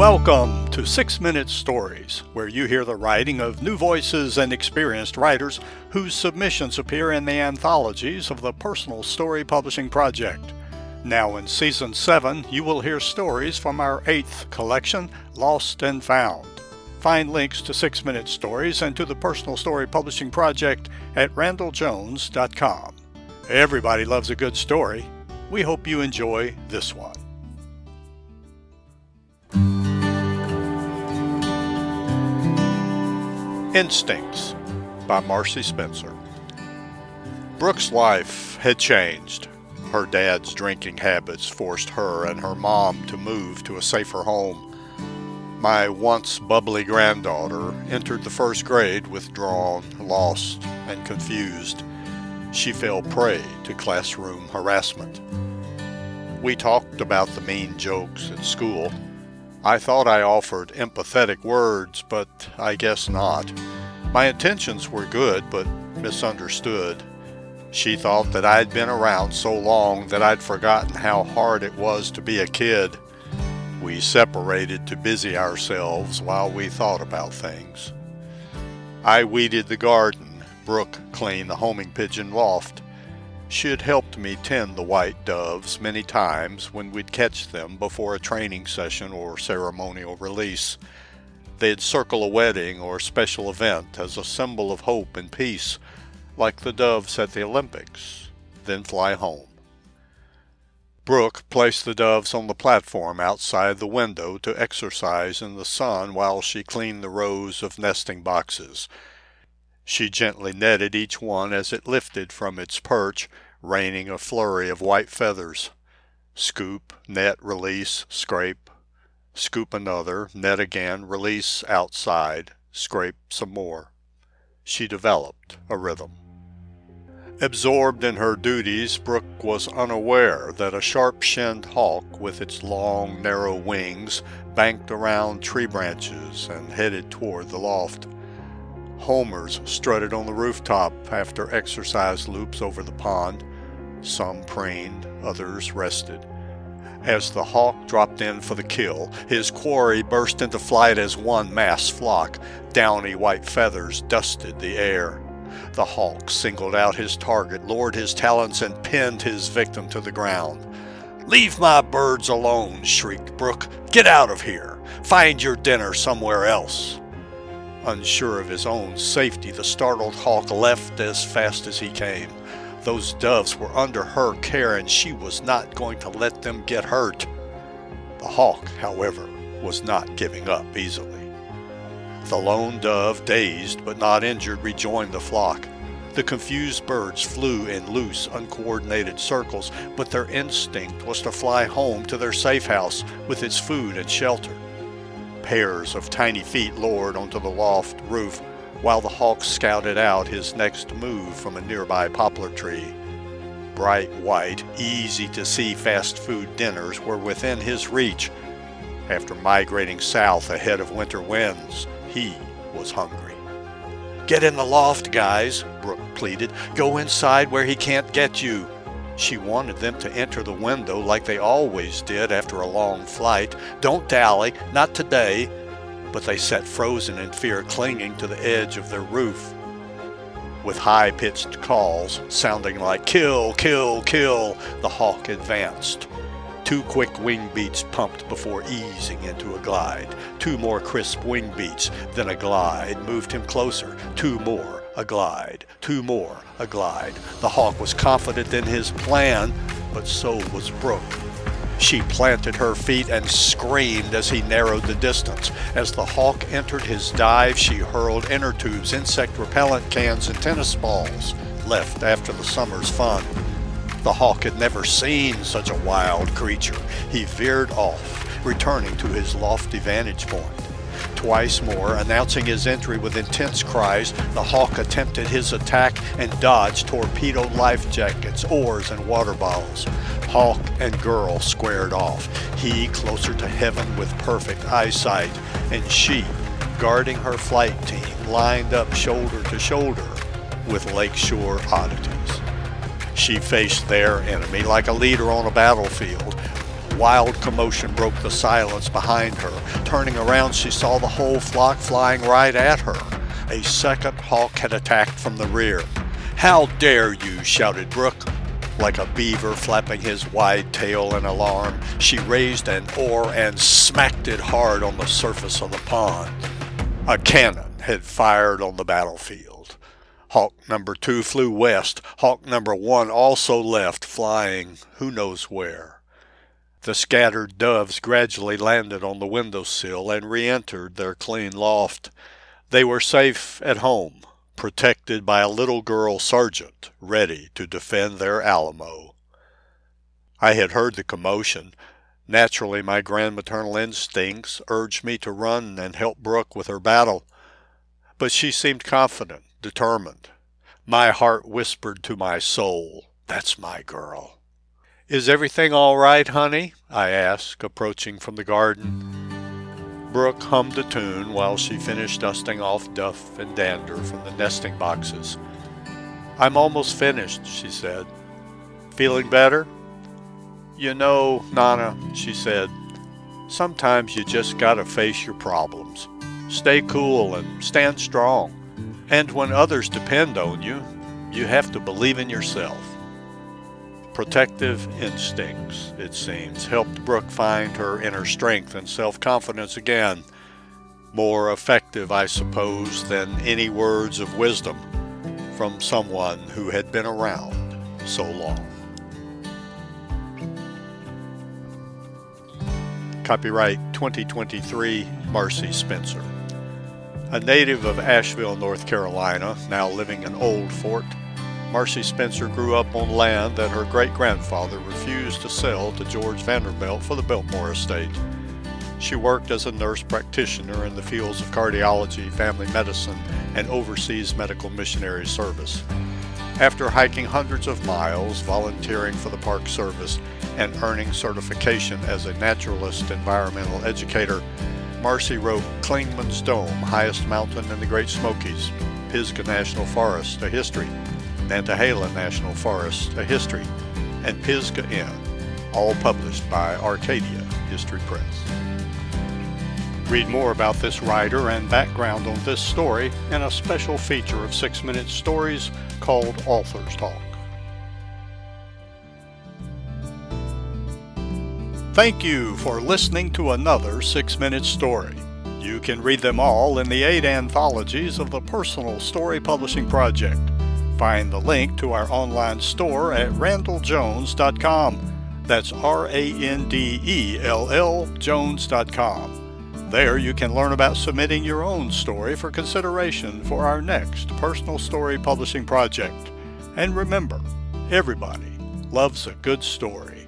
Welcome to Six Minute Stories, where you hear the writing of new voices and experienced writers whose submissions appear in the anthologies of the Personal Story Publishing Project. Now, in Season 7, you will hear stories from our eighth collection, Lost and Found. Find links to Six Minute Stories and to the Personal Story Publishing Project at randelljones.com. Everybody loves a good story. We hope you enjoy this one. Instincts by Marci Spencer. Brooke's life had changed. Her dad's drinking habits forced her and her mom to move to a safer home. My once bubbly granddaughter entered the first grade withdrawn, lost, and confused. She fell prey to classroom harassment. We talked about the mean jokes at school I thought I offered empathetic words, but I guess not. My intentions were good, but misunderstood. She thought that I'd been around so long that I'd forgotten how hard it was to be a kid. We separated to busy ourselves while we thought about things. I weeded the garden, Brooke cleaned the homing pigeon loft. She had helped me tend the white doves many times when we'd catch them before a training session or ceremonial release. They'd circle a wedding or special event as a symbol of hope and peace, like the doves at the Olympics, then fly home. Brooke placed the doves on the platform outside the window to exercise in the sun while she cleaned the rows of nesting boxes. She gently netted each one as it lifted from its perch, raining a flurry of white feathers. Scoop, net, release, scrape. Scoop another, net again, release outside, scrape some more. She developed a rhythm. Absorbed in her duties, Brooke was unaware that a sharp shinned hawk with its long, narrow wings banked around tree branches and headed toward the loft. Homers strutted on the rooftop after exercise loops over the pond. Some preened, others rested. As the hawk dropped in for the kill, his quarry burst into flight as one mass flock. Downy white feathers dusted the air. The hawk singled out his target, lowered his talons, and pinned his victim to the ground. Leave my birds alone, shrieked Brooke. Get out of here. Find your dinner somewhere else. Unsure of his own safety, the startled hawk left as fast as he came. Those doves were under her care, and she was not going to let them get hurt. The hawk, however, was not giving up easily. The lone dove, dazed but not injured, rejoined the flock. The confused birds flew in loose, uncoordinated circles, but their instinct was to fly home to their safe house with its food and shelter. Pairs of tiny feet lowered onto the loft roof while the hawk scouted out his next move from a nearby poplar tree. Bright white, easy to see fast food dinners were within his reach. After migrating south ahead of winter winds, he was hungry. Get in the loft, guys, Brooke pleaded. Go inside where he can't get you. She wanted them to enter the window like they always did after a long flight. Don't dally, not today. But they sat frozen in fear, clinging to the edge of their roof. With high pitched calls, sounding like kill, kill, kill, the hawk advanced. Two quick wing beats pumped before easing into a glide. Two more crisp wing beats, then a glide moved him closer. Two more a glide, two more, a glide. The hawk was confident in his plan, but so was Brooke. She planted her feet and screamed as he narrowed the distance. As the hawk entered his dive, she hurled inner tubes, insect repellent cans, and tennis balls left after the summer's fun. The hawk had never seen such a wild creature. He veered off, returning to his lofty vantage point. Twice more, announcing his entry with intense cries, the Hawk attempted his attack and dodged torpedo life jackets, oars, and water bottles. Hawk and girl squared off, he closer to heaven with perfect eyesight, and she, guarding her flight team, lined up shoulder to shoulder with lakeshore oddities. She faced their enemy like a leader on a battlefield, wild commotion broke the silence behind her. Turning around, she saw the whole flock flying right at her. A second hawk had attacked from the rear. How dare you, shouted Brooke. Like a beaver flapping his wide tail in alarm, she raised an oar and smacked it hard on the surface of the pond. A cannon had fired on the battlefield. Hawk number two flew west. Hawk number one also left, flying who knows where. The scattered doves gradually landed on the window sill and re entered their clean loft. They were safe at home, protected by a little girl sergeant ready to defend their Alamo. I had heard the commotion. Naturally, my grandmaternal instincts urged me to run and help Brooke with her battle. But she seemed confident, determined. My heart whispered to my soul, That's my girl. Is everything all right, honey? I asked, approaching from the garden. Brooke hummed a tune while she finished dusting off duff and dander from the nesting boxes. I'm almost finished, she said. Feeling better? You know, Nana, she said, sometimes you just gotta face your problems. Stay cool and stand strong. And when others depend on you, you have to believe in yourself. Protective instincts, it seems, helped Brooke find her inner strength and self confidence again. More effective, I suppose, than any words of wisdom from someone who had been around so long. Copyright 2023 Marci Spencer. A native of Asheville, North Carolina, now living in Old Fort, Marci Spencer grew up on land that her great grandfather refused to sell to George Vanderbilt for the Biltmore estate. She worked as a nurse practitioner in the fields of cardiology, family medicine, and overseas medical missionary service. After hiking hundreds of miles, volunteering for the Park Service, and earning certification as a naturalist environmental educator, Marci wrote Clingman's Dome, Highest Mountain in the Great Smokies, Pisgah National Forest, A History, Nantahala National Forest, A History, and Pisgah Inn, all published by Arcadia History Press. Read more about this writer and background on this story in a special feature of Six Minute Stories called Author's Talk. Thank you for listening to another Six Minute Story. You can read them all in the eight anthologies of the Personal Story Publishing Project. Find the link to our online store at randelljones.com. That's R A N D E L L Jones.com. There you can learn about submitting your own story for consideration for our next personal story publishing project. And remember, everybody loves a good story.